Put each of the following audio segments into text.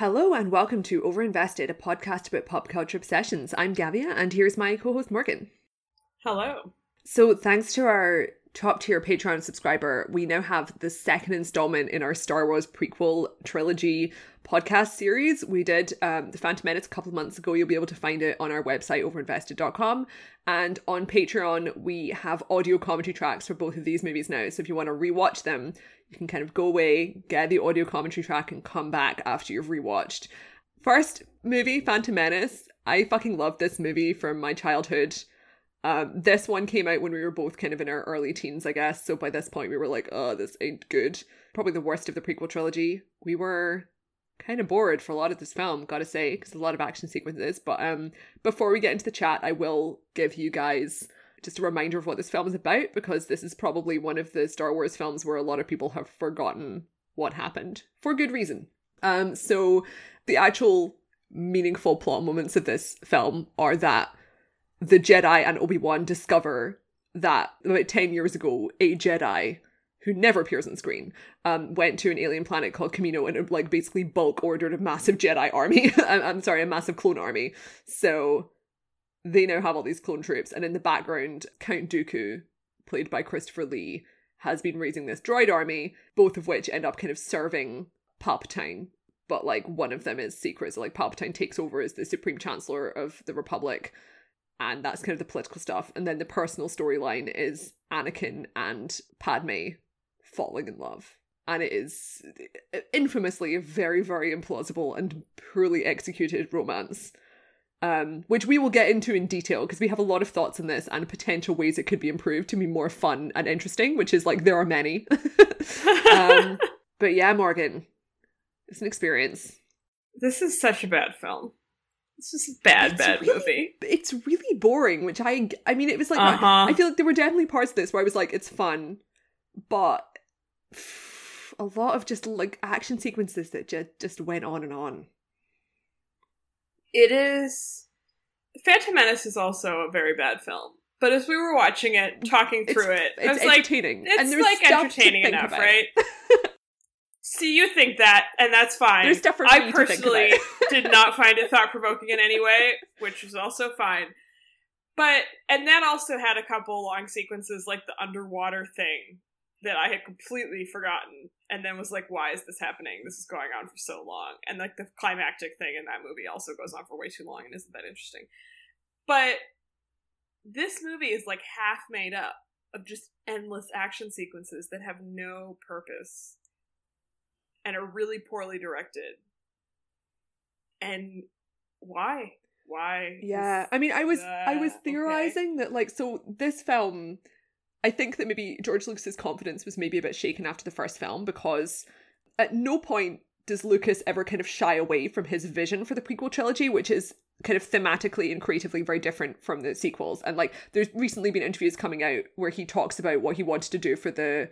Hello and welcome to Overinvested, a podcast about pop culture obsessions. I'm Gavia and here's my co host Morgan. Hello. So, thanks to our top tier Patreon subscriber, we now have the second installment in our Star Wars prequel trilogy podcast series. We did um, The Phantom Menace a couple months ago. You'll be able to find it on our website, overinvested.com. And on Patreon, we have audio commentary tracks for both of these movies now. So if you want to rewatch them, you can kind of go away, get the audio commentary track, and come back after you've rewatched. First movie, Phantom Menace. I fucking love this movie from my childhood. Um, this one came out when we were both kind of in our early teens, I guess. So by this point, we were like, oh, this ain't good. Probably the worst of the prequel trilogy. We were kind of bored for a lot of this film, gotta say, because a lot of action sequences. But um, before we get into the chat, I will give you guys just a reminder of what this film is about, because this is probably one of the Star Wars films where a lot of people have forgotten what happened for good reason. Um, so the actual meaningful plot moments of this film are that the Jedi and Obi Wan discover that about 10 years ago, a Jedi who never appears on screen um, went to an alien planet called Kamino and like basically bulk ordered a massive Jedi army. I'm, I'm sorry, a massive clone army. So they now have all these clone troops, and in the background, Count Dooku, played by Christopher Lee, has been raising this droid army, both of which end up kind of serving Palpatine. But like one of them is secret, so like Palpatine takes over as the Supreme Chancellor of the Republic, and that's kind of the political stuff. And then the personal storyline is Anakin and Padme falling in love. And it is infamously a very, very implausible and poorly executed romance. Um, which we will get into in detail because we have a lot of thoughts on this and potential ways it could be improved to be more fun and interesting, which is like there are many. um, but yeah, Morgan, it's an experience. This is such a bad film. It's just a bad, It's bad really- movie. It's really boring, which I I mean it was like Uh-huh. I feel like there were definitely parts of this where I was like it's fun, but a lot of just like action sequences that just just went on and on. It is. Phantom Menace is also a very bad film. But as we were watching it, talking It's- through it, I It's was like, entertaining, it's and there's like entertaining enough, about. right? See, you think that, and that's fine. There's stuff for me I personally did not find it thought provoking in any way, which is also fine. But and then also had a couple long sequences like the underwater thing that I had completely forgotten, and then was like, "Why is this happening? This is going on for so long." And like the climactic thing in that movie also goes on for way too long and isn't that interesting. But this movie is like half made up of just endless action sequences that have no purpose and are really poorly directed. And why? Why? Yeah, I mean, I was I was that okay? theorizing that like so this film, I think that maybe George Lucas's confidence was maybe a bit shaken after the first film because at no point does Lucas ever kind of shy away from his vision for the prequel trilogy, which is kind of thematically and creatively very different from the sequels. And like, there's recently been interviews coming out where he talks about what he wanted to do for the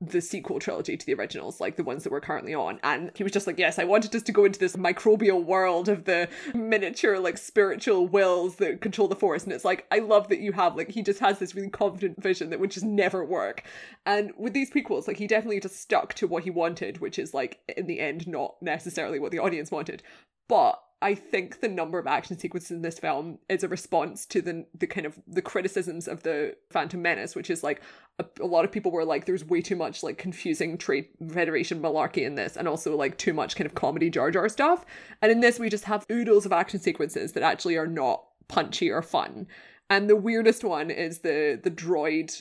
the sequel trilogy to the originals, like the ones that we're currently on. And he was just like, Yes, I wanted us to go into this microbial world of the miniature, like spiritual wills that control the forest. And it's like, I love that you have, like, he just has this really confident vision that would just never work. And with these prequels, like, he definitely just stuck to what he wanted, which is, like, in the end, not necessarily what the audience wanted. But I think the number of action sequences in this film is a response to the the kind of the criticisms of the Phantom Menace, which is like a, a lot of people were like, there's way too much like confusing trade federation malarkey in this, and also like too much kind of comedy Jar Jar stuff. And in this, we just have oodles of action sequences that actually are not punchy or fun. And the weirdest one is the the droid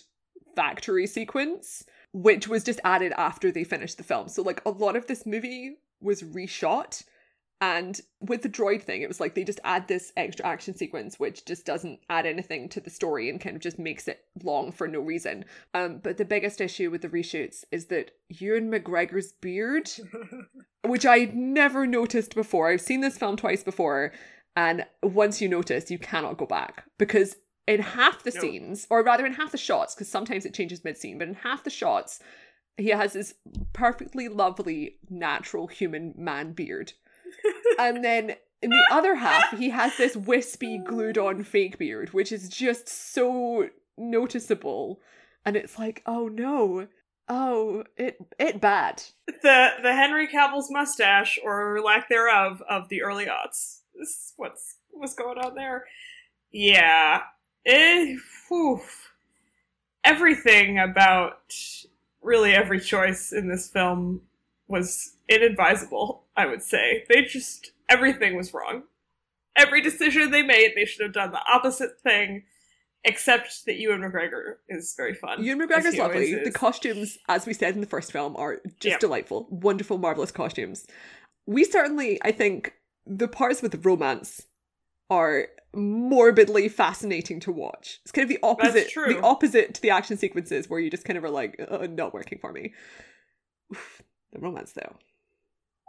factory sequence, which was just added after they finished the film. So like a lot of this movie was reshot. And with the droid thing, it was like they just add this extra action sequence, which just doesn't add anything to the story and kind of just makes it long for no reason. Um, but the biggest issue with the reshoots is that Ewan McGregor's beard, which I'd never noticed before, I've seen this film twice before, and once you notice, you cannot go back because in half the No. scenes, or rather in half the shots, because sometimes it changes mid scene, but in half the shots, he has this perfectly lovely natural human man beard and then in the other half, he has this wispy, glued on fake beard, which is just so noticeable. And it's like, oh no, Oh, it it bad. The the Henry Cavill's mustache or lack thereof of the early aughts. This is what's what's going on there. Yeah. Eh, whew. Everything about really every choice in this film was inadvisable, I would say. They just everything was wrong. Every decision they made, they should have done the opposite thing except that Ewan McGregor is very fun. Ewan McGregor's he lovely. The costumes, as we said in the first film, are just Yeah. delightful. Wonderful, marvelous costumes. We certainly, I think, the parts with the romance are morbidly fascinating to watch. It's kind of the opposite, the opposite to the action sequences where you just kind of are like, uh, not working for me. Oof, the romance, though.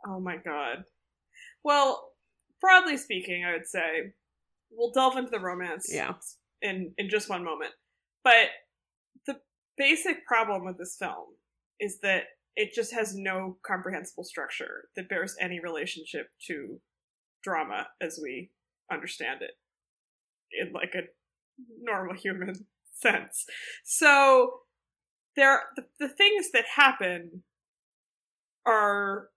Oh my god. Well, broadly speaking, I would say we'll delve into the romance Yeah. in in just one moment. But the basic problem with this film is that it just has no comprehensible structure that bears any relationship to drama as we understand it in like a normal human sense. So there the, the things that happen are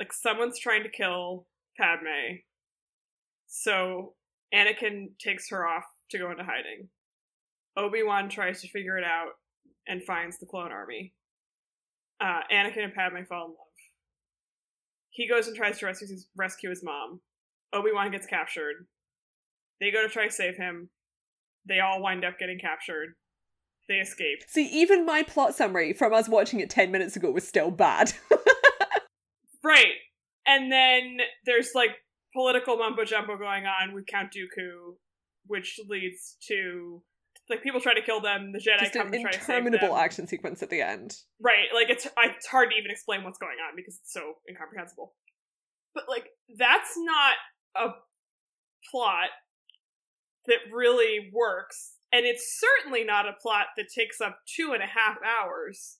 like someone's trying to kill Padme. So Anakin takes her off to go into hiding. Obi-Wan tries to figure it out and finds the clone army. Uh, Anakin and Padme fall in love. He goes and tries to rescue his, rescue his mom. Obi-Wan gets captured. They go to try to save him. They all wind up getting captured. They escape. See, even my plot summary from us watching it 10 minutes ago was still bad. Right. And then there's like political mumbo jumbo going on with Count Dooku, which leads to like people try to kill them. The Jedi just come an to try to save them. interminable action sequence at the end. Right. Like it's it's hard to even explain what's going on because it's so incomprehensible. But like that's not a plot that really works, and it's certainly not a plot that takes up two and a half hours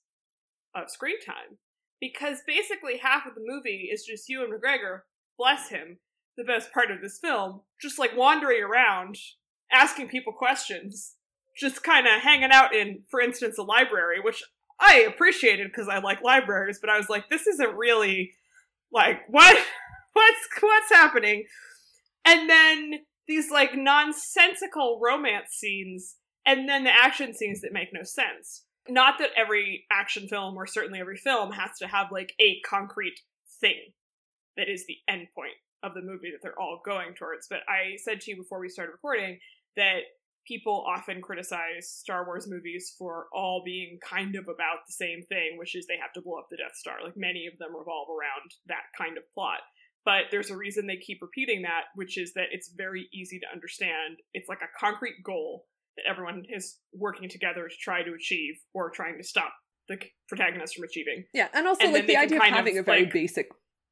of screen time because basically half of the movie is just Ewan McGregor, bless him, the best part of this film, just like wandering around, asking people questions, just kind of hanging out in, for instance, a library, which I appreciated because I like libraries, but I was like, this isn't really like what what's what's happening? And then these like nonsensical romance scenes, and then the action scenes that make no sense. Not that every action film or certainly every film has to have like a concrete thing that is the end point of the movie that they're all going towards. But I said to you before we started recording that people often criticize Star Wars movies for all being kind of about the same thing, which is they have to blow up the Death Star. Like many of them revolve around that kind of plot. But there's a reason they keep repeating that, which is that it's very easy to understand. It's like a concrete goal that everyone is working together to try to achieve or trying to stop the protagonist from achieving. Yeah, and also And like the idea of kind of, having a very like- basic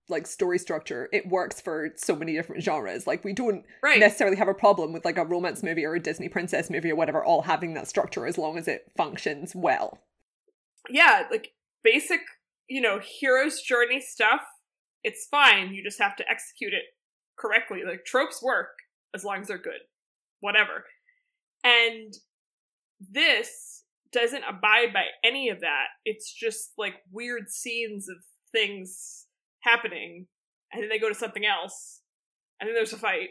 like story structure, it works for so many different genres. Like we don't Right. necessarily have a problem with like a romance movie or a Disney princess movie or whatever all having that structure as long as it functions well. yeah, like basic, you know, hero's journey stuff, it's fine. You just have to execute it correctly. Like tropes work as long as they're good. Whatever. And this doesn't abide by any of that. It's just like weird scenes of things happening, and then they go to something else, and then there's a fight.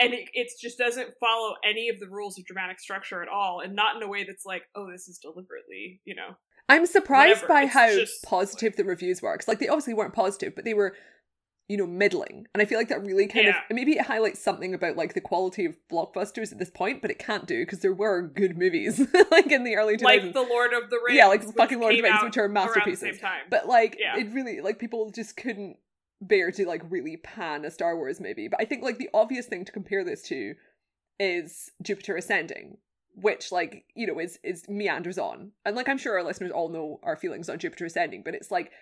And it, it just doesn't follow any of the rules of dramatic structure at all, and not in a way that's like, oh, this is deliberately, you know, I'm surprised Whatever, by it's how positive the reviews were. 'cause, like they obviously weren't positive, but they were, you know, middling. And I feel like that really kind Yeah. of maybe it highlights something about like the quality of blockbusters at this point, but it can't do because there were good movies like in the early 2000s. like the Lord of the Rings. yeah, like fucking Lord of the Rings, which are masterpieces. But like Yeah. it really like people just couldn't bear to like really pan a Star Wars movie. But I think like the obvious thing to compare this to is Jupiter Ascending, which like, you know, is is meanders on. And like I'm sure our listeners all know our feelings on Jupiter Ascending, but it's like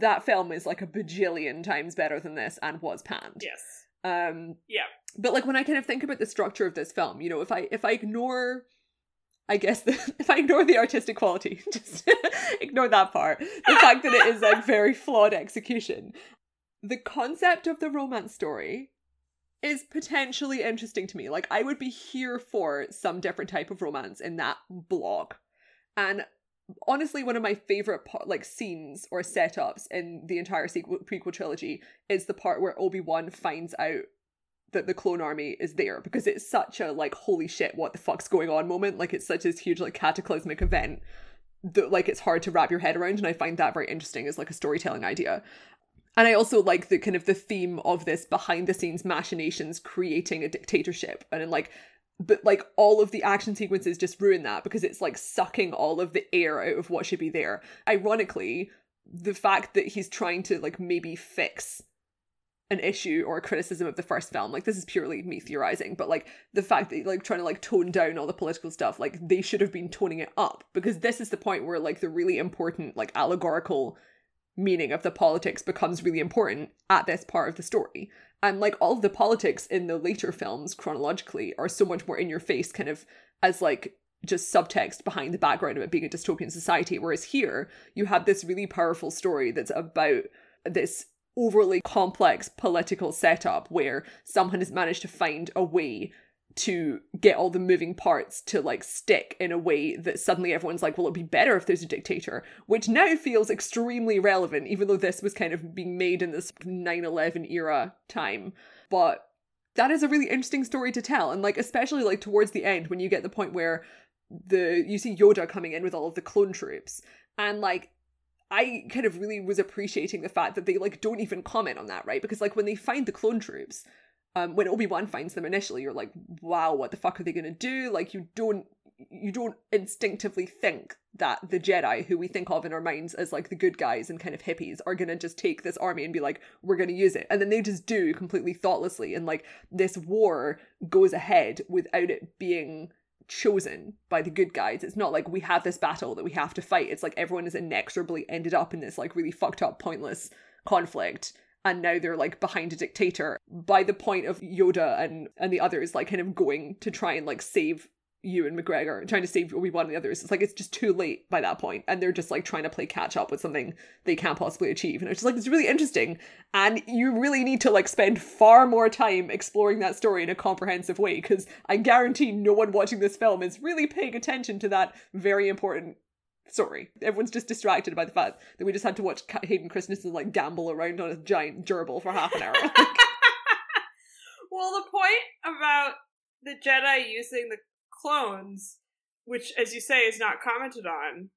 that film is like a bajillion times better than this and was panned. yes, Um Yeah. But like when I kind of think about the structure of this film, you know, if I if I ignore I guess the, if I ignore the artistic quality, just ignore that part. The fact that it is like very flawed execution. The concept of the romance story is potentially interesting to me. Like I would be here for some different type of romance in that blog. And honestly one of my favorite like scenes or setups in the entire sequel prequel trilogy is the part where Obi-Wan finds out that the clone army is there because it's such a like holy shit what the fuck's going on moment. Like it's such a huge like cataclysmic event that like it's hard to wrap your head around and I find that very interesting as like a storytelling idea. And I also like the kind of the theme of this behind the scenes machinations creating a dictatorship and like but like all of the action sequences just ruin that because it's like sucking all of the air out of what should be there. Ironically, the fact that he's trying to like maybe fix an issue or a criticism of the first film like this is purely me theorizing but like the fact that like trying to like tone down all the political stuff like they should have been toning it up because this is the point where like the really important like allegorical meaning of the politics becomes really important at this part of the story and like all of the politics in the later films chronologically are so much more in your face kind of as like just subtext behind the background of it being a dystopian society. Whereas here you have this really powerful story that's about this overly complex political setup where someone has managed to find a way to get all the moving parts to like stick in a way that suddenly everyone's like, well, it'd be better if there's a dictator, which now feels extremely relevant, even though this was kind of being made in this 9 11 era time. But that is a really interesting story to tell. And like, especially like towards the end when you get the point where the you see Yoda coming in with all of the clone troops and like I kind of really was appreciating the fact that they like don't even comment on that, right? Because like when they find the clone troops, um, when Obi Wan finds them initially, you're like, wow, what the fuck are they gonna do? Like you don't you don't instinctively think that the Jedi, who we think of in our minds as like the good guys and kind of hippies, are gonna just take this army and be like, we're gonna use it. And then they just do completely thoughtlessly. And like this war goes ahead without it being chosen by the good guys. It's not like we have this battle that we have to fight. It's like everyone is inexorably ended up in this like really fucked up, pointless conflict. And now they're like behind a dictator by the point of Yoda and and the others like kind of going to try and like save Ewan McGregor, trying to save Obi Wan and the others. It's like it's just too late by that point, and they're just like trying to play catch up with something they can't possibly achieve. And it's just like it's really interesting, and you really need to like spend far more time exploring that story in a comprehensive way because I guarantee no one watching this film is really paying attention to that very important story. Everyone's just distracted by the fact that we just had to watch Hayden Christensen like gambol around on a giant gerbil for half an hour. well, the point about the Jedi using the clones, which, as you say, is not commented on,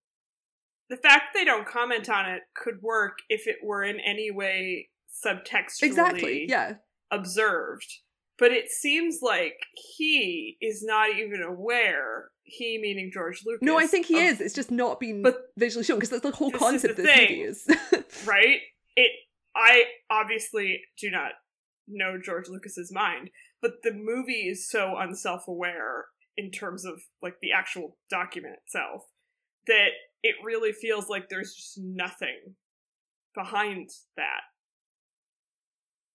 the fact they don't comment on it could work if it were in any way subtextually exactly, yeah. observed. But it seems like he is not even aware. He meaning George Lucas. No, I think he of, is. It's just not been but visually shown because that's the whole concept of this movie is. right? It. I obviously do not know George Lucas's mind, but the movie is so unself-aware in terms of like the actual document itself that it really feels like there's just nothing behind that.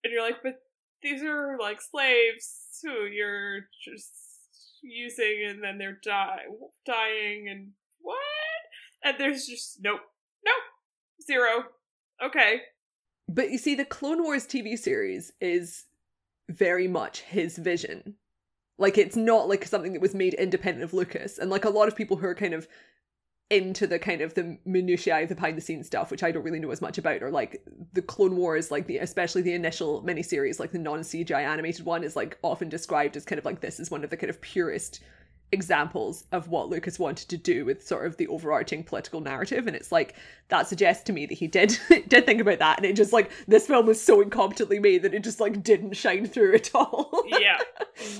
And you're like, but these are like slaves who you're just using and then they're die- dying and what? And there's just nope, nope, zero. Okay. But you see, the Clone Wars TV series is very much his vision like it's not like something that was made independent of Lucas. And like a lot of people who are kind of into the kind of the minutiae of the behind the scenes stuff, which I don't really know as much about, or like the Clone Wars, like the especially the initial miniseries, like the non CGI animated one, is like often described as kind of like this is one of the kind of purest examples of what Lucas wanted to do with sort of the overarching political narrative. And it's like that suggests to me that he did did think about that. And it just like this film was so incompetently made that it just like didn't shine through at all. yeah.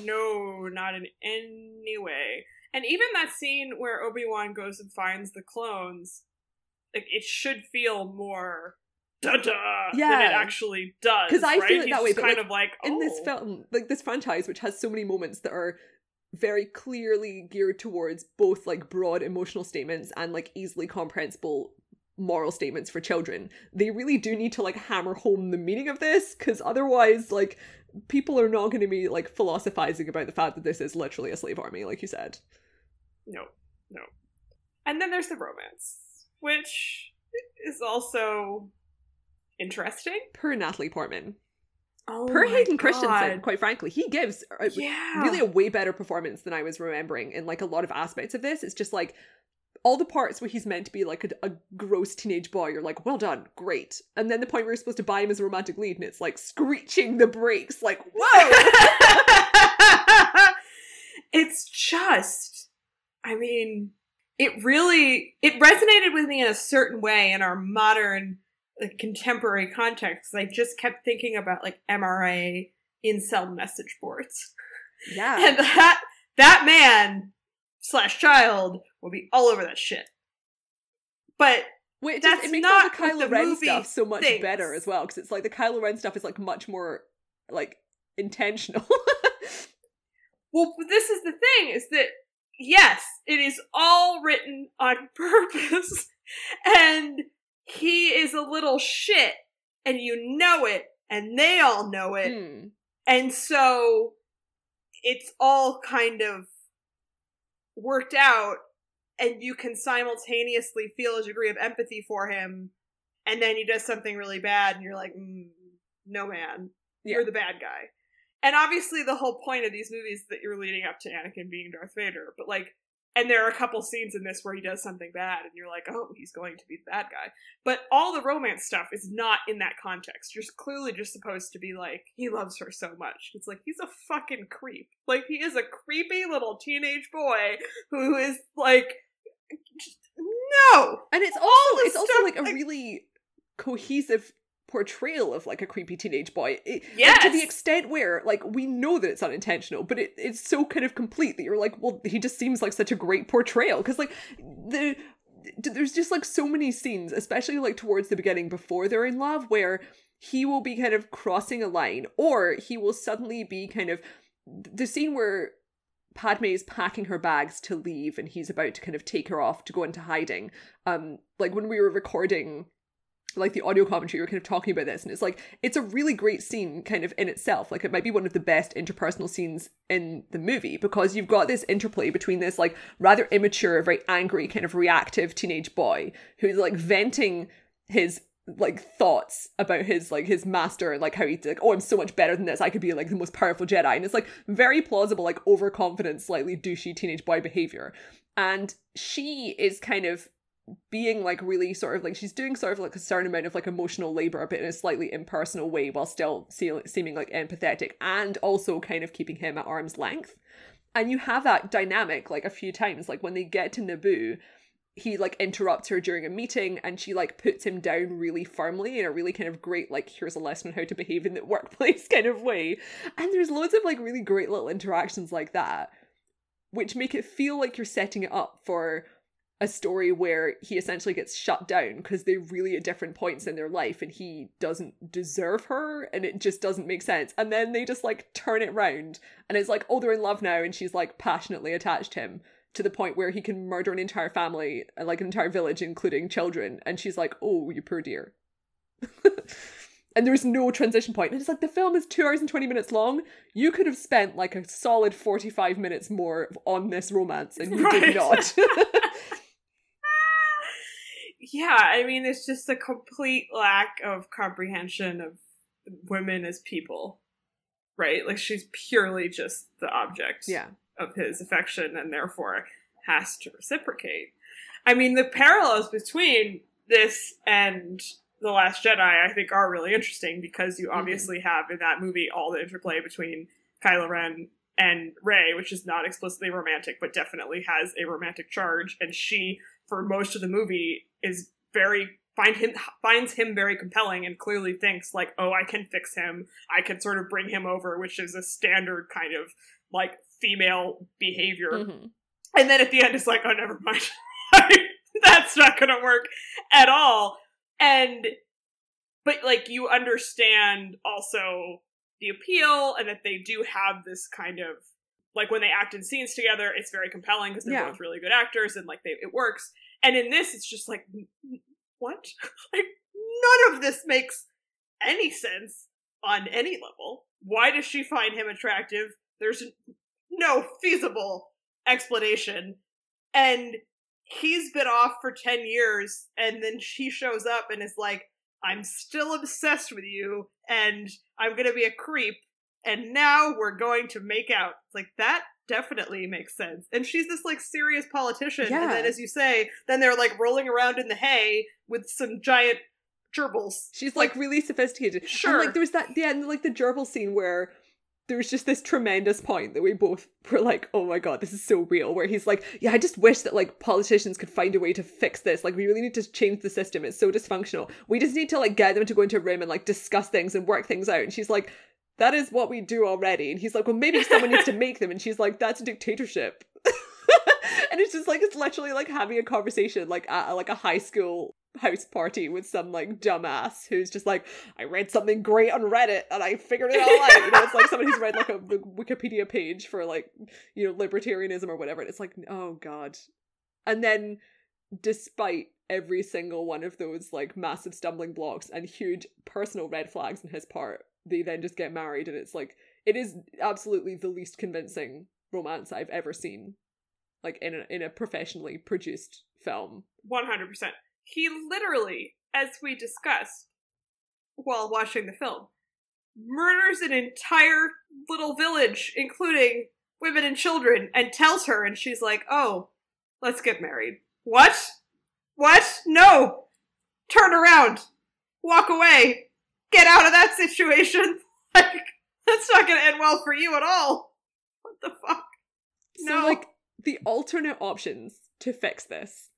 No, not in any way. And even that scene where Obi-Wan goes and finds the clones, like it should feel more da da yeah. than it actually does. Because I right? feel it that way, but kind like, of like oh. in this oh. film, like this franchise, which has so many moments that are very clearly geared towards both like broad emotional statements and like easily comprehensible moral statements for children. They really do need to like hammer home the meaning of this because otherwise like people are not going to be like philosophizing about the fact that this is literally a slave army like you said. No. No. And then there's the romance, which is also interesting. Per Natalie Portman. Oh per Hayden God. Christensen, quite frankly, he gives a, Yeah. really a way better performance than I was remembering in like a lot of aspects of this. It's just like all the parts where he's meant to be like a, a gross teenage boy, you're like, well done, great. And then the point where you're supposed to buy him as a romantic lead, and it's like screeching the brakes, like, whoa! it's just, I mean, it really it resonated with me in a certain way in our modern like, contemporary context. I just kept thinking about like MRA incel message boards. Yeah, and that that man slash child will be all over that shit. But Wait, that's it makes not all the Kylo the Ren stuff so much thinks. better as well because it's like the Kylo Ren stuff is like much more like intentional. Well, this is the thing is that yes, it is all written on purpose and he is a little shit and you know it and they all know it. Hmm. And so it's all kind of worked out and you can simultaneously feel a degree of empathy for him and then he does something really bad and you're like mm, no man. You're the bad guy. And obviously the whole point of these movies is that you're leading up to anakin being darth vader but like and there are a couple scenes in this where he does something bad and you're like oh he's going to be the bad guy. But all the romance stuff is not in that context. You're clearly just supposed to be like he loves her so much. It's like he's a fucking creep. Like he is a creepy little teenage boy who is like no And it's also it's also like a really cohesive portrayal of like a creepy teenage boy. It, like, yes to the extent where like we know that it's unintentional, but it, it's so kind of complete that you're like, well, he just seems like such a great portrayal because like the there's just like so many scenes, especially like towards the beginning before they're in love, where he will be kind of crossing a line, or he will suddenly be kind of the scene where Padme is packing her bags to leave and he's about to kind of take her off to go into hiding. Um, like when we were recording like the audio commentary, we were kind of talking about this, and it's like it's a really great scene kind of in itself. Like it might be one of the best interpersonal scenes in the movie because you've got this interplay between this like rather immature, very angry, kind of reactive teenage boy who's like venting his like thoughts about his like his master and like how he's like oh i'm so much better than this. I could be like the most powerful jedi. And it's like very plausible like overconfident slightly douchey teenage boy behavior. And she is kind of being like really sort of like she's doing sort of like a certain amount of like emotional labor but in a slightly impersonal way while still se- seeming like empathetic and also kind of keeping him at arm's length. And you have that dynamic like a few times like when they get to naboo he like interrupts her during a meeting and she like puts him down really firmly in a really kind of great like here's a lesson on how to behave in the workplace kind of way. And there's loads of like really great little interactions like that which make it feel like you're setting it up for a story where he essentially gets shut down because they're really at different points in their life and he doesn't deserve her and it just doesn't make sense. And then they just like turn it round and it's like oh they're in love now and she's like passionately attached to him to the point where he can murder an entire family uh, like an entire village including children. And she's like oh you poor dear. And there's no transition point. point and it's like the film is two hours and 20 minutes long. You could have spent like a solid 45 minutes more on this romance and you Right. did not. Yeah, I mean, it's just a complete lack of comprehension of women as people, right? Like, she's purely just the object. Yeah of his affection and therefore has to reciprocate. I mean, the parallels between this and The Last Jedi, I think, are really interesting because you mhm. obviously have in that movie all the interplay between Kylo Ren and Rey, which is not explicitly romantic, but definitely has a romantic charge. And she, for most of the movie, is very find him finds him very compelling and clearly thinks like, oh, I can fix him. I can sort of bring him over, which is a standard kind of like female behavior. Mhm. And then at the end, it's like, oh, never mind. That's not going to work at all. And, but like, you understand also the appeal and that they do have this kind of, like, when they act in scenes together, it's very compelling because they're Yeah. both really good actors and, like, they, it works. And in this, it's just like, "N- n- what? like, none of this makes any sense on any level. Why does she find him attractive? There's no feasible explanation. And he's been off for 10 years, and then she shows up and is like, I'm still obsessed with you, and I'm gonna be a creep, and now we're going to make out. It's like, that definitely makes sense. And she's this like serious politician, Yeah. and then as you say, then they're like rolling around in the hay with some giant gerbils. She's like, really sophisticated. Sure. And like there's that yeah, and like the gerbil scene where there's just this tremendous point that we both were like, oh my god, this is so real. Where he's like, yeah, I just wish that like politicians could find a way to fix this. Like we really need to change the system. It's so dysfunctional. We just need to like get them to go into a room and like discuss things and work things out. And she's like, that is what we do already. And he's like, well, maybe someone needs to make them. And she's like, that's a dictatorship. and it's just like it's literally like having a conversation like at like a high school house party with some like dumbass who's just like I read something great on Reddit and I figured it all out. You know, it's like someone who's read like a Wikipedia page for like you know libertarianism or whatever. And it's like oh god, and then despite every single one of those like massive stumbling blocks and huge personal red flags in his part, they then just get married and it's like it is absolutely the least convincing romance I've ever seen, like in a in a professionally produced film. One hundred percent. He literally, as we discussed while watching the film, murders an entire little village, including women and children, and tells her, and she's like, "Oh, let's get married." What? What? No! Turn around! Walk away! Get out of that situation! Like, that's not gonna end well for you at all! What the fuck? So No. like the alternate options to fix this.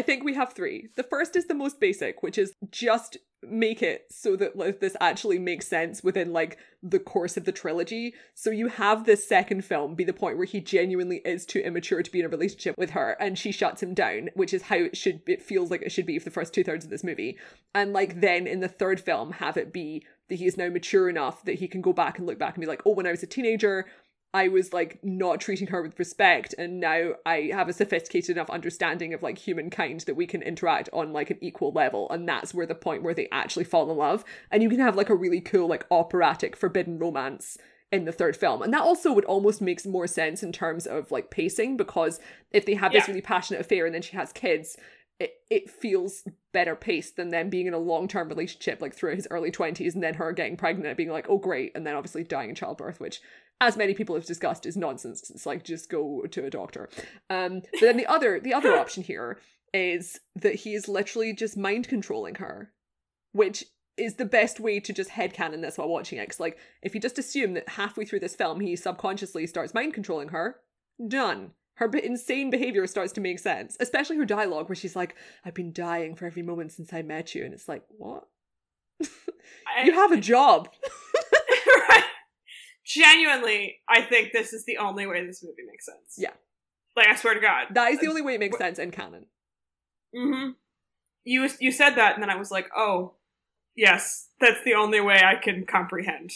I think we have three. The first is the most basic, which is just make it so that like, this actually makes sense within like the course of the trilogy. So you have this second film be the point where he genuinely is too immature to be in a relationship with her, and she shuts him down, which is how it should. It feels like it should be for the first two thirds of this movie, and like then in the third film have it be that he is now mature enough that he can go back and look back and be like, oh, when I was a teenager, I was like not treating her with respect, and now I have a sophisticated enough understanding of like humankind that we can interact on like an equal level, and that's where the point where they actually fall in love, and you can have like a really cool like operatic forbidden romance in the third film, and that also would almost makes more sense in terms of like pacing because if they have this Yeah. really passionate affair and then she has kids. It, it feels better paced than them being in a long term relationship like through his early 20s and then her getting pregnant and being like, oh great, and then obviously dying in childbirth, which as many people have discussed is nonsense. It's like just go to a doctor. Um but then the other the other option here is that he is literally just mind controlling her which is the best way to just headcanon this while watching it. Because like if you just assume that halfway through this film he subconsciously starts mind controlling her done. Her b- insane behavior starts to make sense especially her dialogue where she's like i've been dying for every moment since i met you. And it's like what? You have a job. Genuinely, I think this is the only way this movie makes sense. Yeah. Like I swear to God. that is the only way it makes sense in canon Mm-hmm. You you said that, and then I was like, oh, yes, that's the only way I can comprehend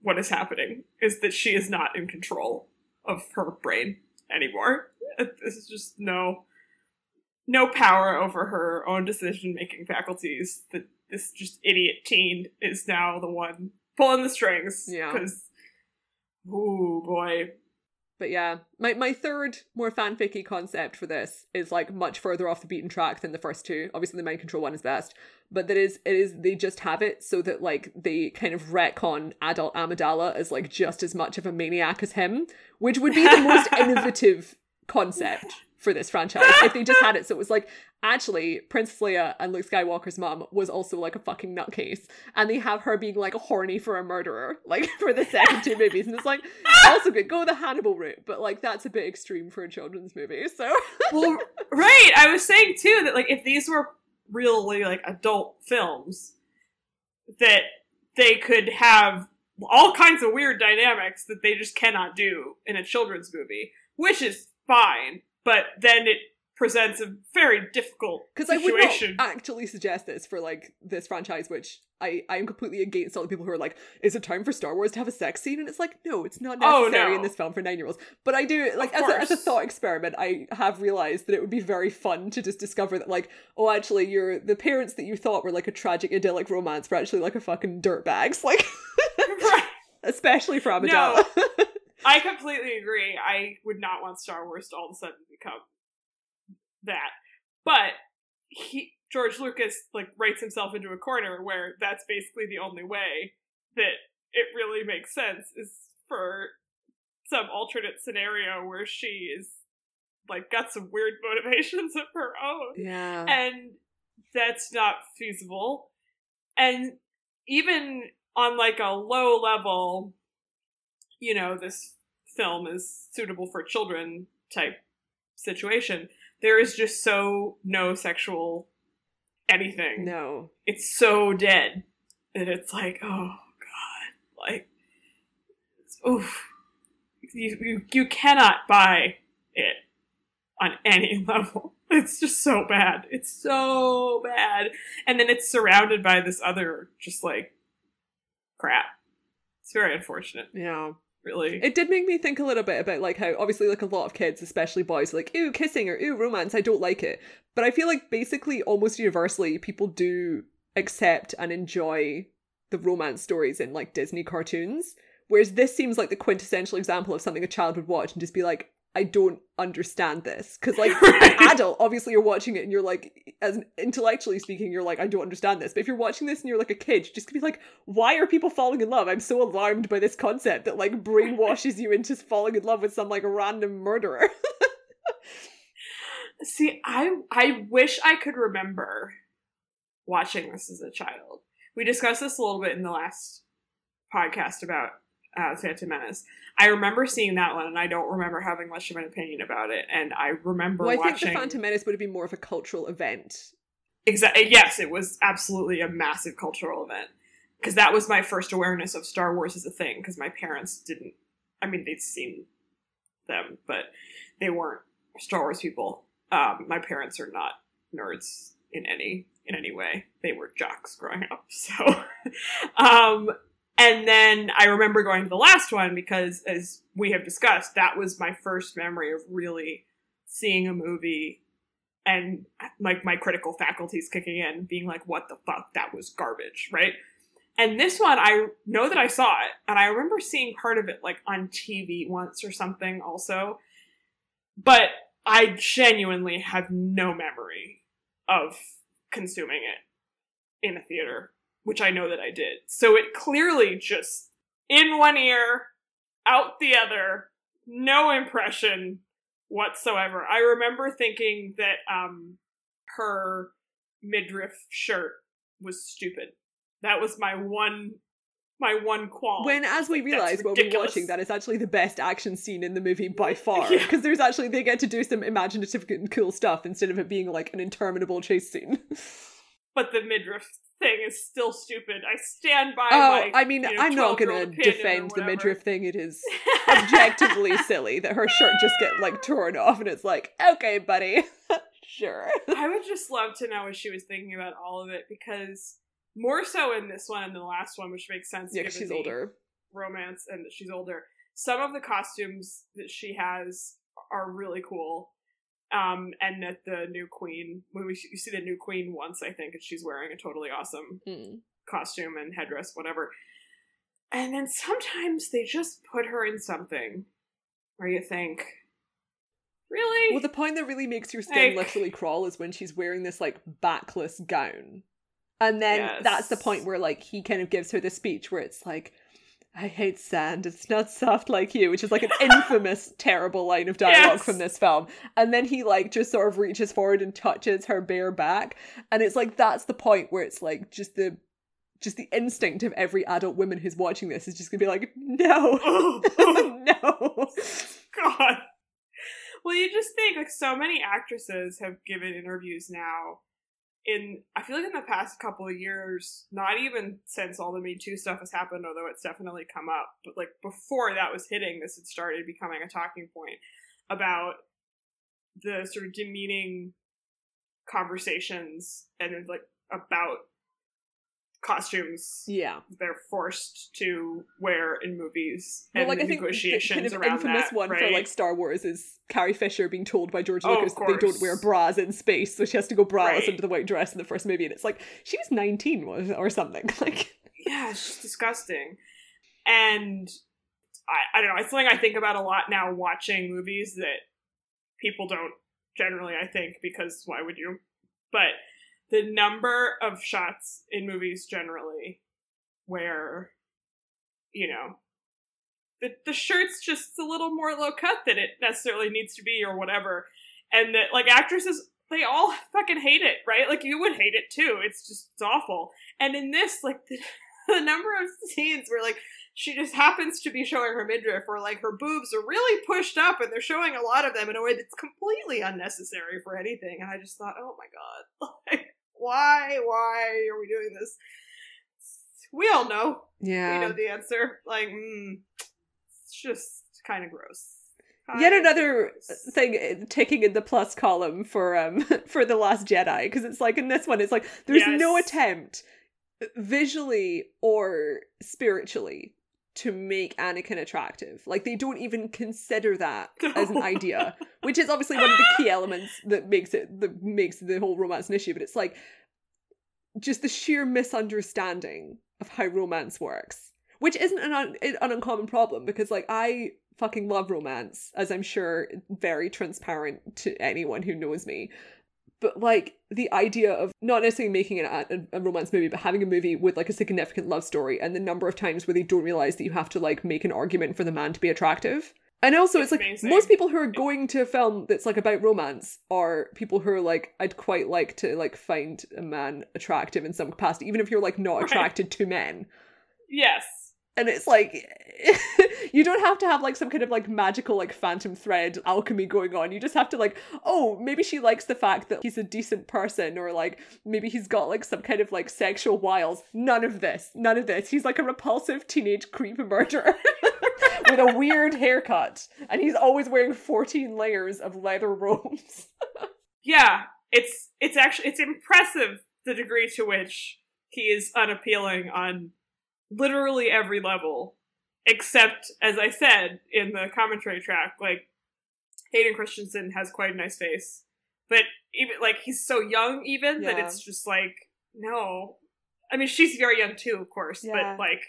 what is happening is that she is not in control of her brain anymore. This is just no no power over her own decision making faculties. That this just idiot teen is now the one pulling the strings. Yeah. Because, ooh boy, But yeah, my my third more fanficky concept for this is like much further off the beaten track than the first two. Obviously, the mind control one is best, but that is it is they just have it so that like they kind of retcon adult Amidala as like just as much of a maniac as him, which would be the most innovative concept for this franchise if they just had it. So it was like actually Princess Leia and Luke Skywalker's mom was also like a fucking nutcase, and they have her being like a horny for a murderer, like for the second two movies, and it's like also good. Go the Hannibal route, but like that's a bit extreme for a children's movie. So well, right. I was saying too that like if these were really like adult films, that they could have all kinds of weird dynamics that they just cannot do in a children's movie, which is fine. But then it presents a very difficult because I would not situation. actually suggest this for like this franchise, which I I am completely against all the people who are like, is it time for Star Wars to have a sex scene? And it's like, no, it's not Oh, necessary no. in this film for nine year olds. But I do like as a, as a thought experiment, I have realized that it would be very fun to just discover that like, oh, actually, you're the parents that you thought were like a tragic idyllic romance were actually like a fucking dirtbags, like right. especially for Amidala. I completely agree. I would not want Star Wars to all of a sudden become that. But he George Lucas like writes himself into a corner where that's basically the only way that it really makes sense is for some alternate scenario where she is like got some weird motivations of her own. Yeah. And that's not feasible. And even on like a low level, you know, this film is suitable for children type situation. There is just so no sexual anything. no. It's so dead. And it's like, oh god. Like oof. You you, you cannot buy it on any level. It's just so bad. It's so bad. And then it's surrounded by this other just like crap. It's very unfortunate, Yeah. Really. It did make me think a little bit about like how obviously like a lot of kids, especially boys, like ooh kissing or ooh romance. I don't like it, but I feel like basically almost universally people do accept and enjoy the romance stories in like Disney cartoons. Whereas this seems like the quintessential example of something a child would watch and just be like, I don't understand this. Because like Right. adult, obviously you're watching it and you're like, as intellectually speaking, you're like, I don't understand this. But if you're watching this and you're like a kid, you're just gonna be like, why are people falling in love? I'm so alarmed by this concept that like brainwashes you into falling in love with some like random murderer. See, I I wish I could remember watching this as a child. We discussed this a little bit in the last podcast about uh, Phantom Menace. I remember seeing that one, and I don't remember having much of an opinion about it. And I remember well, I watching. think the Phantom Menace would have been more of a cultural event. Exactly. Yes, it was absolutely a massive cultural event because that was my first awareness of Star Wars as a thing. Because my parents didn't. I mean, they'd seen them, but they weren't Star Wars people. Um, my parents are not nerds in any in any way. They were jocks growing up. So, um, and then I remember going to the last one because, as we have discussed, that was my first memory of really seeing a movie and like my critical faculties kicking in, being like, "What the fuck? That was garbage!" Right? And this one, I know that I saw it, and I remember seeing part of it like on TV once or something, also. But I genuinely have no memory of consuming it in a theater, which I know that I did. So it clearly just in one ear, out the other, no impression whatsoever. I remember thinking that um her midriff shirt was stupid. That was my one my one qualm. When, as we Like, realised while we were watching, that is actually the best action scene in the movie by far. Yeah. Because there's actually, they get to do some imaginative and cool stuff instead of it being like an interminable chase scene. but the midriff thing is still stupid. I stand by Oh, my I mean, you know, I'm not gonna defend the midriff thing. It is objectively silly that her shirt just get like torn off, and it's like, okay, buddy, sure. I would just love to know what she was thinking about all of it because more so in this one and the last one, which makes sense. Yeah, she's older. Romance and that she's older. Some of the costumes that she has are really cool. Um, and that the new queen, when we you see the new queen once, I think, and she's wearing a totally awesome Mm. costume and headdress, whatever. And then sometimes they just put her in something where you think, really? Well, the point that really makes your skin Like- literally crawl is when she's wearing this like backless gown. And then Yes. that's the point where like he kind of gives her the speech where it's like, I hate sand, it's not soft like you, which is like an infamous, terrible line of dialogue Yes. from this film. And then he like just sort of reaches forward and touches her bare back. And it's like that's the point where it's like just the just the instinct of every adult woman who's watching this is just gonna be like, no. no. God. Well, you just think like so many actresses have given interviews now. In I feel like in the past couple of years, not even since all the Me Too stuff has happened, although it's definitely come up, but like before that was hitting, this had started becoming a talking point about the sort of demeaning conversations and like about costumes Yeah. they're forced to wear in movies Well, and like the I think the kind of infamous that, one right? for like Star Wars is Carrie Fisher being told by George Oh, Lucas that they don't wear bras in space, so she has to go braless Right. under the white dress in the first movie, and it's like she was nineteen or something. Like, yeah, it's just disgusting. And I, I don't know, it's something I think about a lot now watching movies that people don't generally, I think, because why would you? But the number of shots in movies generally where, you know, the, the shirt's just a little more low cut than it necessarily needs to be or whatever. And that like actresses they all fucking hate it, right? Like you would hate it too. It's just it's awful. And in this, like the, the number of scenes where like she just happens to be showing her midriff or like her boobs are really pushed up and they're showing a lot of them in a way that's completely unnecessary for anything. And I just thought, oh my god. Like why, why are we doing this? We all know. Yeah. We know the answer. Like, mm, it's just kind of gross. Yet Kind of another gross. thing uh, ticking in the plus column for um for the Last Jedi because it's like in this one it's like there's no attempt visually or spiritually to make Anakin attractive. Like they don't even consider that as an idea, which is obviously one of the key elements that makes it that makes the whole romance an issue. But it's like just the sheer misunderstanding of how romance works, which isn't an, un- an uncommon problem because like I fucking love romance, as I'm sure very transparent to anyone who knows me. But like the idea of not necessarily making an, a, a romance movie, but having a movie with like a significant love story, and the number of times where they don't realize that you have to like make an argument for the man to be attractive. And also, it's, It's like amazing. most people who are going to a film that's like about romance are people who are like, I'd quite like to like find a man attractive in some capacity, even if you're like not Right. attracted to men Yes. And it's like you don't have to have like some kind of like magical like phantom thread alchemy going on. You just have to like oh maybe she likes the fact that he's a decent person or like maybe he's got like some kind of like sexual wiles. None of this. None of this. He's like a repulsive teenage creep murderer with a weird haircut. And he's always wearing 14 layers of leather robes. Yeah. It's it's actually it's impressive the degree to which he is unappealing on literally every level. Except, as I said in the commentary track, like Hayden Christensen has quite a nice face. But even like he's so young even that it's just like no. I mean she's very young too, of course, Yeah. but like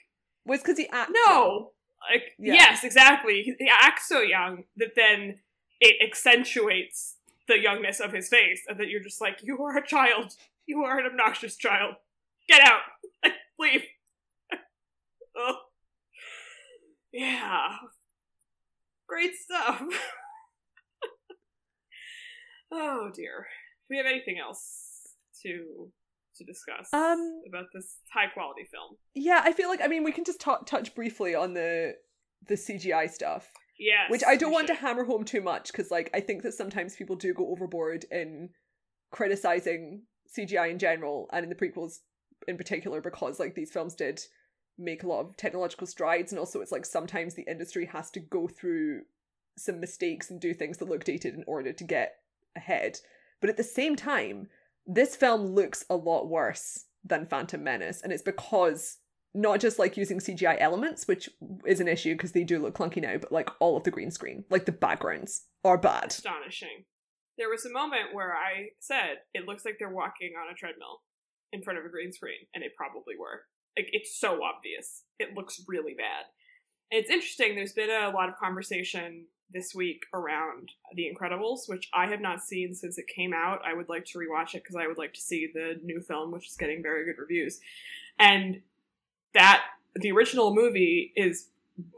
was because he acts. No. Like Yeah. yes, exactly. He, he acts so young that then it accentuates the youngness of his face, and that you're just like, you are a child. You are an obnoxious child. Get out. Leave. Yeah. Great stuff. oh dear. Do we have anything else to to discuss Um, about this high quality film? yeah i feel like i mean we can just touch briefly on the the cgi stuff Yes. which I don't want to hammer home too much because, like, I think that sometimes people do go overboard in criticizing CGI in general and in the prequels in particular because, like, these films did make a lot of technological strides, and also it's like sometimes the industry has to go through some mistakes and do things that look dated in order to get ahead. But at the same time, this film looks a lot worse than Phantom Menace, and it's because not just like using CGI elements, which is an issue because they do look clunky now, but like all of the green screen, like the backgrounds are bad. astonishing. There was a moment where I said it looks like they're walking on a treadmill in front of a green screen, and they probably were. Like it's so obvious. It looks really bad. And it's interesting. There's been a lot of conversation this week around The Incredibles, which I have not seen since it came out. I would like to rewatch it because I would like to see the new film, which is getting very good reviews. And that the original movie is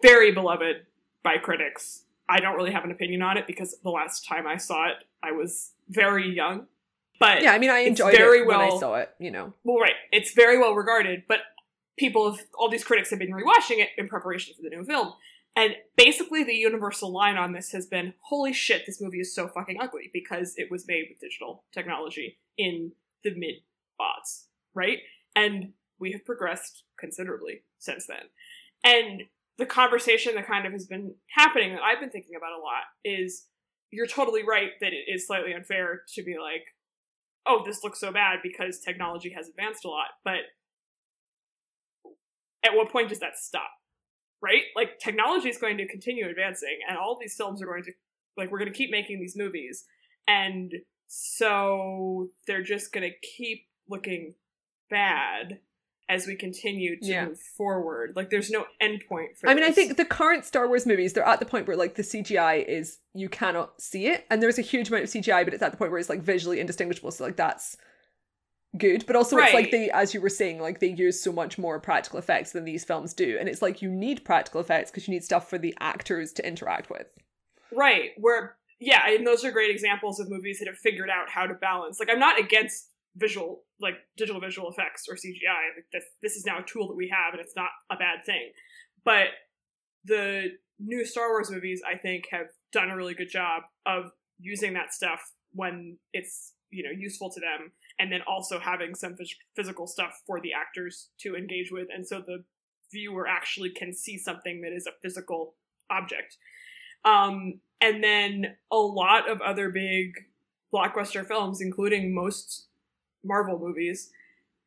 very beloved by critics. I don't really have an opinion on it because the last time I saw it, I was very young. But Yeah, I mean, I enjoyed very it when I saw it, you know. well, right, it's very well regarded. But people, have, all these critics have been rewatching it in preparation for the new film, and basically the universal line on this has been, "Holy shit, this movie is so fucking ugly because it was made with digital technology in the mid aughts, right?" And we have progressed considerably since then. And the conversation that kind of has been happening that I've been thinking about a lot is you're totally right that it is slightly unfair to be like, oh, this looks so bad because technology has advanced a lot. But at what point does that stop? Right? Like, technology is going to continue advancing, and all these films are going to, like, we're going to keep making these movies. And so they're just going to keep looking bad as we continue to Yeah. move forward. Like, there's no end point for I mean, I think the current Star Wars movies, they're at the point where like the CGI is you cannot see it, and there's a huge amount of CGI, but it's at the point where it's like visually indistinguishable. So like that's good but also it's like they as you were saying like they use so much more practical effects than these films do and it's like you need practical effects because you need stuff for the actors to interact with Right. Where yeah, and those are great examples of movies that have figured out how to balance. Like I'm not against visual like digital visual effects or CGI. Like, This this is now a tool that we have and it's not a bad thing. But the new Star Wars movies I think have done a really good job of using that stuff when it's, you know, useful to them and then also having some phys- physical stuff for the actors to engage with and so the viewer actually can see something that is a physical object. Um, and then a lot of other big blockbuster films, including most Marvel movies,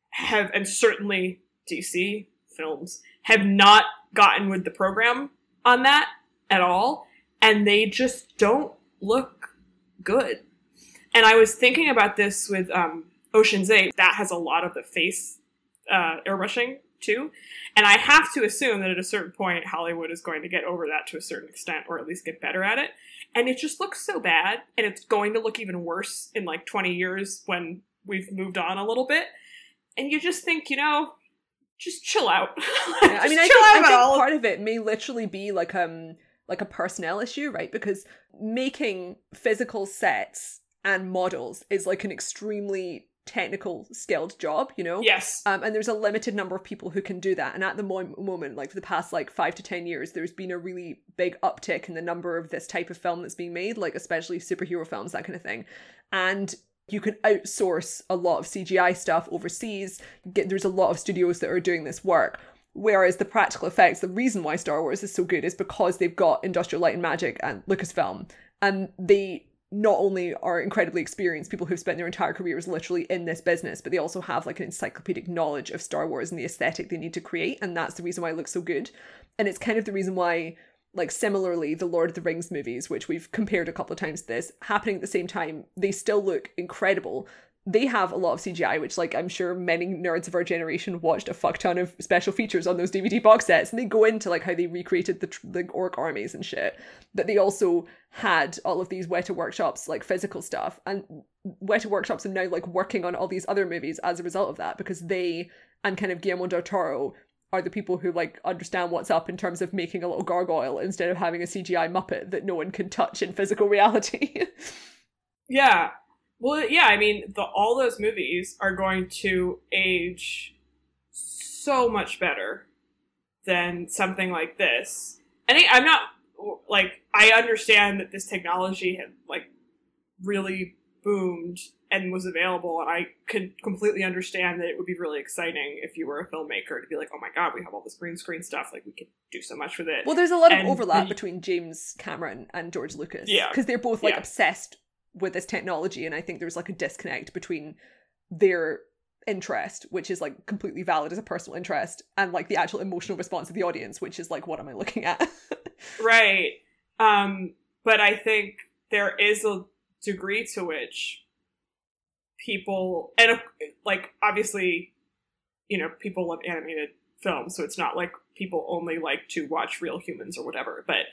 have, and certainly DC films, have not gotten with the program on that at all. And they just don't look good. And I was thinking about this with um, Ocean's 8. That has a lot of the face uh, airbrushing too. And I have to assume that at a certain point, Hollywood is going to get over that to a certain extent, or at least get better at it. And it just looks so bad, and it's going to look even worse in like 20 years when we've moved on a little bit. And you just think, you know, just chill out. Yeah, I mean, I think, I think all part of it may literally be like um like a personnel issue, right? Because making physical sets and models is like an extremely technical, skilled job, you know. Yes. Um, and there's a limited number of people who can do that. And at the mo- moment, like for the past like five to ten years, there's been a really big uptick in the number of this type of film that's being made, like especially superhero films, that kind of thing. And you can outsource a lot of CGI stuff overseas. Get, there's a lot of studios that are doing this work. Whereas the practical effects, the reason why Star Wars is so good is because they've got Industrial Light and Magic and Lucasfilm, and they not only are incredibly experienced people who've spent their entire careers literally in this business, but they also have like an encyclopedic knowledge of Star Wars and the aesthetic they need to create, and that's the reason why it looks so good. And it's kind of the reason why, like similarly, the Lord of the Rings movies, which we've compared a couple of times to this, happening at the same time, they still look incredible. They have a lot of CGI, which like I'm sure many nerds of our generation watched a fuck ton of special features on those DVD box sets, and they go into like how they recreated the the orc armies and shit. But they also had all of these Weta workshops, like physical stuff, and Weta workshops are now like working on all these other movies as a result of that because they and kind of Guillermo del Toro are the people who like understand what's up in terms of making a little gargoyle instead of having a CGI muppet that no one can touch in physical reality. Yeah. Well, yeah, I mean, the, all those movies are going to age so much better than something like this. And I, I'm not, like, I understand that this technology had, like, really boomed and was available, and I could completely understand that it would be really exciting if you were a filmmaker to be like, oh my god, we have all this green screen stuff, like, we could do so much with it. well, there's a lot of overlap the- between James Cameron and George Lucas. Yeah. Because they're both like Yeah. obsessed with this technology, and I think there's like a disconnect between their interest, which is like completely valid as a personal interest, and like the actual emotional response of the audience, which is like, what am I looking at? Right. Um, but I think there is a degree to which people, and uh, like obviously, you know, people love animated films, so it's not like people only like to watch real humans or whatever, but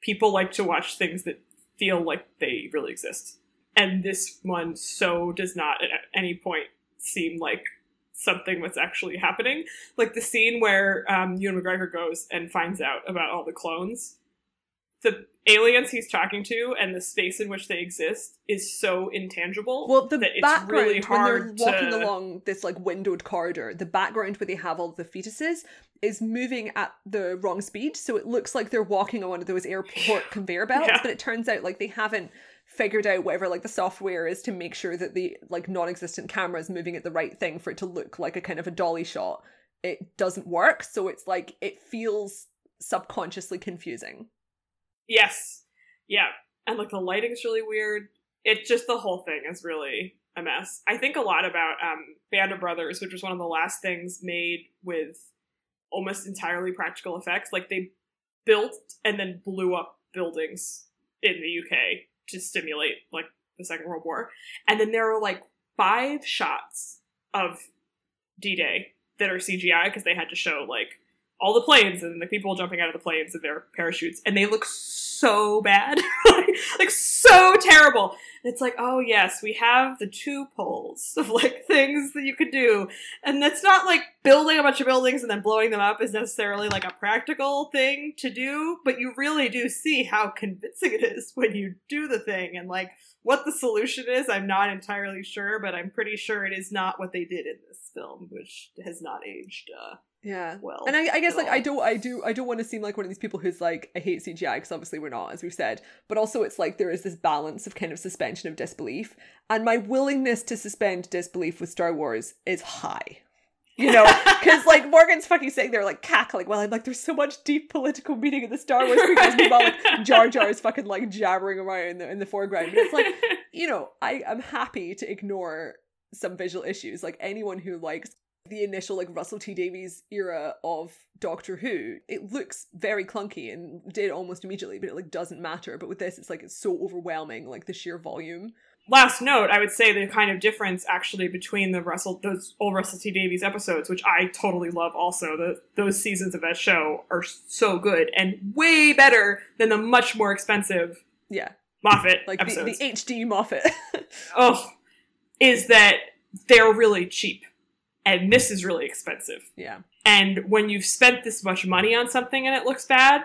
people like to watch things that feel like they really exist. And this one so does not at any point seem like something that's actually happening. Like the scene where um, Ewan McGregor goes and finds out about all the clones. The aliens he's talking to and the space in which they exist is so intangible. Well, the that it's background really when they're walking to- along this like windowed corridor, the background where they have all the fetuses is moving at the wrong speed, so it looks like they're walking on one of those airport conveyor belts. Yeah. But it turns out like they haven't figured out whatever like the software is to make sure that the like non-existent camera is moving at the right thing for it to look like a kind of a dolly shot. It doesn't work, so it's like it feels subconsciously confusing. Yes. Yeah. And like the lighting's really weird. It just the whole thing is really a mess. I think a lot about um Band of Brothers, which was one of the last things made with almost entirely practical effects. Like they built and then blew up buildings in the UK to stimulate like the Second World War. And then there are like five shots of D-Day that are CGI because they had to show like all the planes and the people jumping out of the planes and their parachutes, and they look so bad, like so terrible. And it's like, oh yes, we have the two poles of like things that you could do. And it's not like building a bunch of buildings and then blowing them up is necessarily like a practical thing to do, but you really do see how convincing it is when you do the thing and like what the solution is, I'm not entirely sure, but I'm pretty sure it is not what they did in this film, which has not aged uh, Yeah. well. And I, I guess like all. I don't I do I don't want to seem like one of these people who's like I hate CGI because obviously we're not as we've said but also it's like there is this balance of kind of suspension of disbelief and my willingness to suspend disbelief with Star Wars is high you know because like Morgan's fucking sitting there like cackling while I'm like there's so much deep political meaning in the Star Wars because meanwhile like Jar Jar is fucking like jabbering around in the, in the foreground. But it's like you know I am happy to ignore some visual issues. Like anyone who likes the initial like Russell T Davies era of Doctor Who, it looks very clunky and did almost immediately, but it like doesn't matter. But with this, it's like it's so overwhelming, like the sheer volume. Last note, I would say the kind of difference actually between the Russell those old Russell T Davies episodes, which I totally love also, the those seasons of that show are so good and way better than the much more expensive Yeah, Moffat like the, the HD Moffat. oh, is that they're really cheap. And this is really expensive. yeah, And when you've spent this much money on something and it looks bad,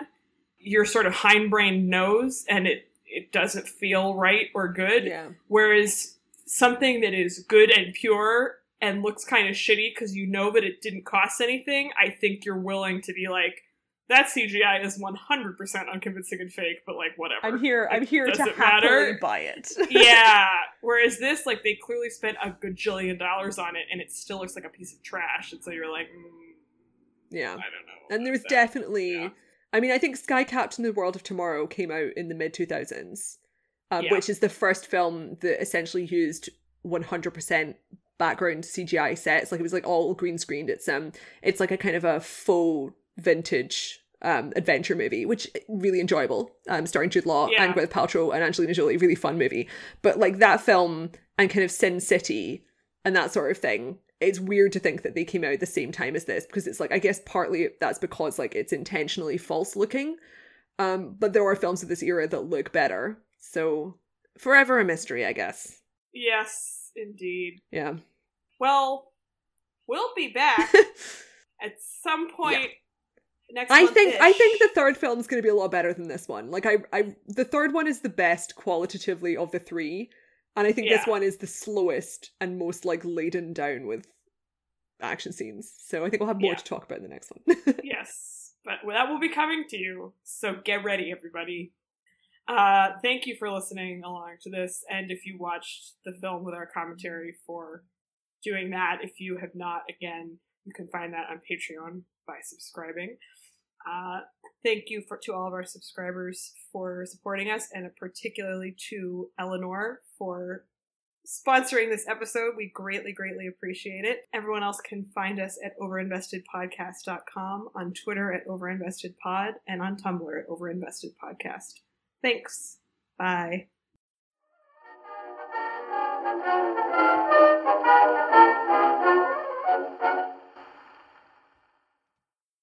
your sort of hindbrain knows and it, it doesn't feel right or good. yeah, Whereas something that is good and pure and looks kind of shitty because you know that it didn't cost anything, I think you're willing to be like, that CGI is 100% unconvincing and fake, but like, whatever. I'm here. I'm It here to happily matter. buy it. yeah. Whereas this, like, they clearly spent a gajillion dollars on it, and it still looks like a piece of trash. And so you're like, mm, yeah, I don't know. and there's that. definitely. Yeah. I mean, I think Sky Captain: The World of Tomorrow came out in the mid 2000s, um, Yeah. which is the first film that essentially used 100% background CGI sets. Like it was like all green screened. It's um, it's like a kind of a faux vintage um adventure movie, which really enjoyable. Um, starring Jude Law Yeah. and Gwyneth Paltrow and Angelina Jolie. Really fun movie. But like that film and kind of Sin City and that sort of thing. It's weird to think that they came out at the same time as this because it's like I guess partly that's because like it's intentionally false looking. Um, but there are films of this era that look better. So forever a mystery, I guess. Yes, indeed. Yeah. Well, we'll be back at some point next I think I think the third film's going to be a lot better than this one. Like I I the third one is the best qualitatively of the 3, and I think this one is the slowest and most like laden down with action scenes. So I think we'll have more Yeah. to talk about in the next one. yes, but that will be coming to you. So get ready, everybody. Uh, thank you for listening along to this, and if you watched the film with our commentary for doing that, if you have not, again, you can find that on Patreon by subscribing. Uh, thank you for to all of our subscribers for supporting us, and particularly to Eleanor for sponsoring this episode. We greatly, greatly appreciate it. Everyone else can find us at overinvestedpodcast.com, on Twitter at overinvestedpod, and on Tumblr at overinvestedpodcast. Thanks. Bye.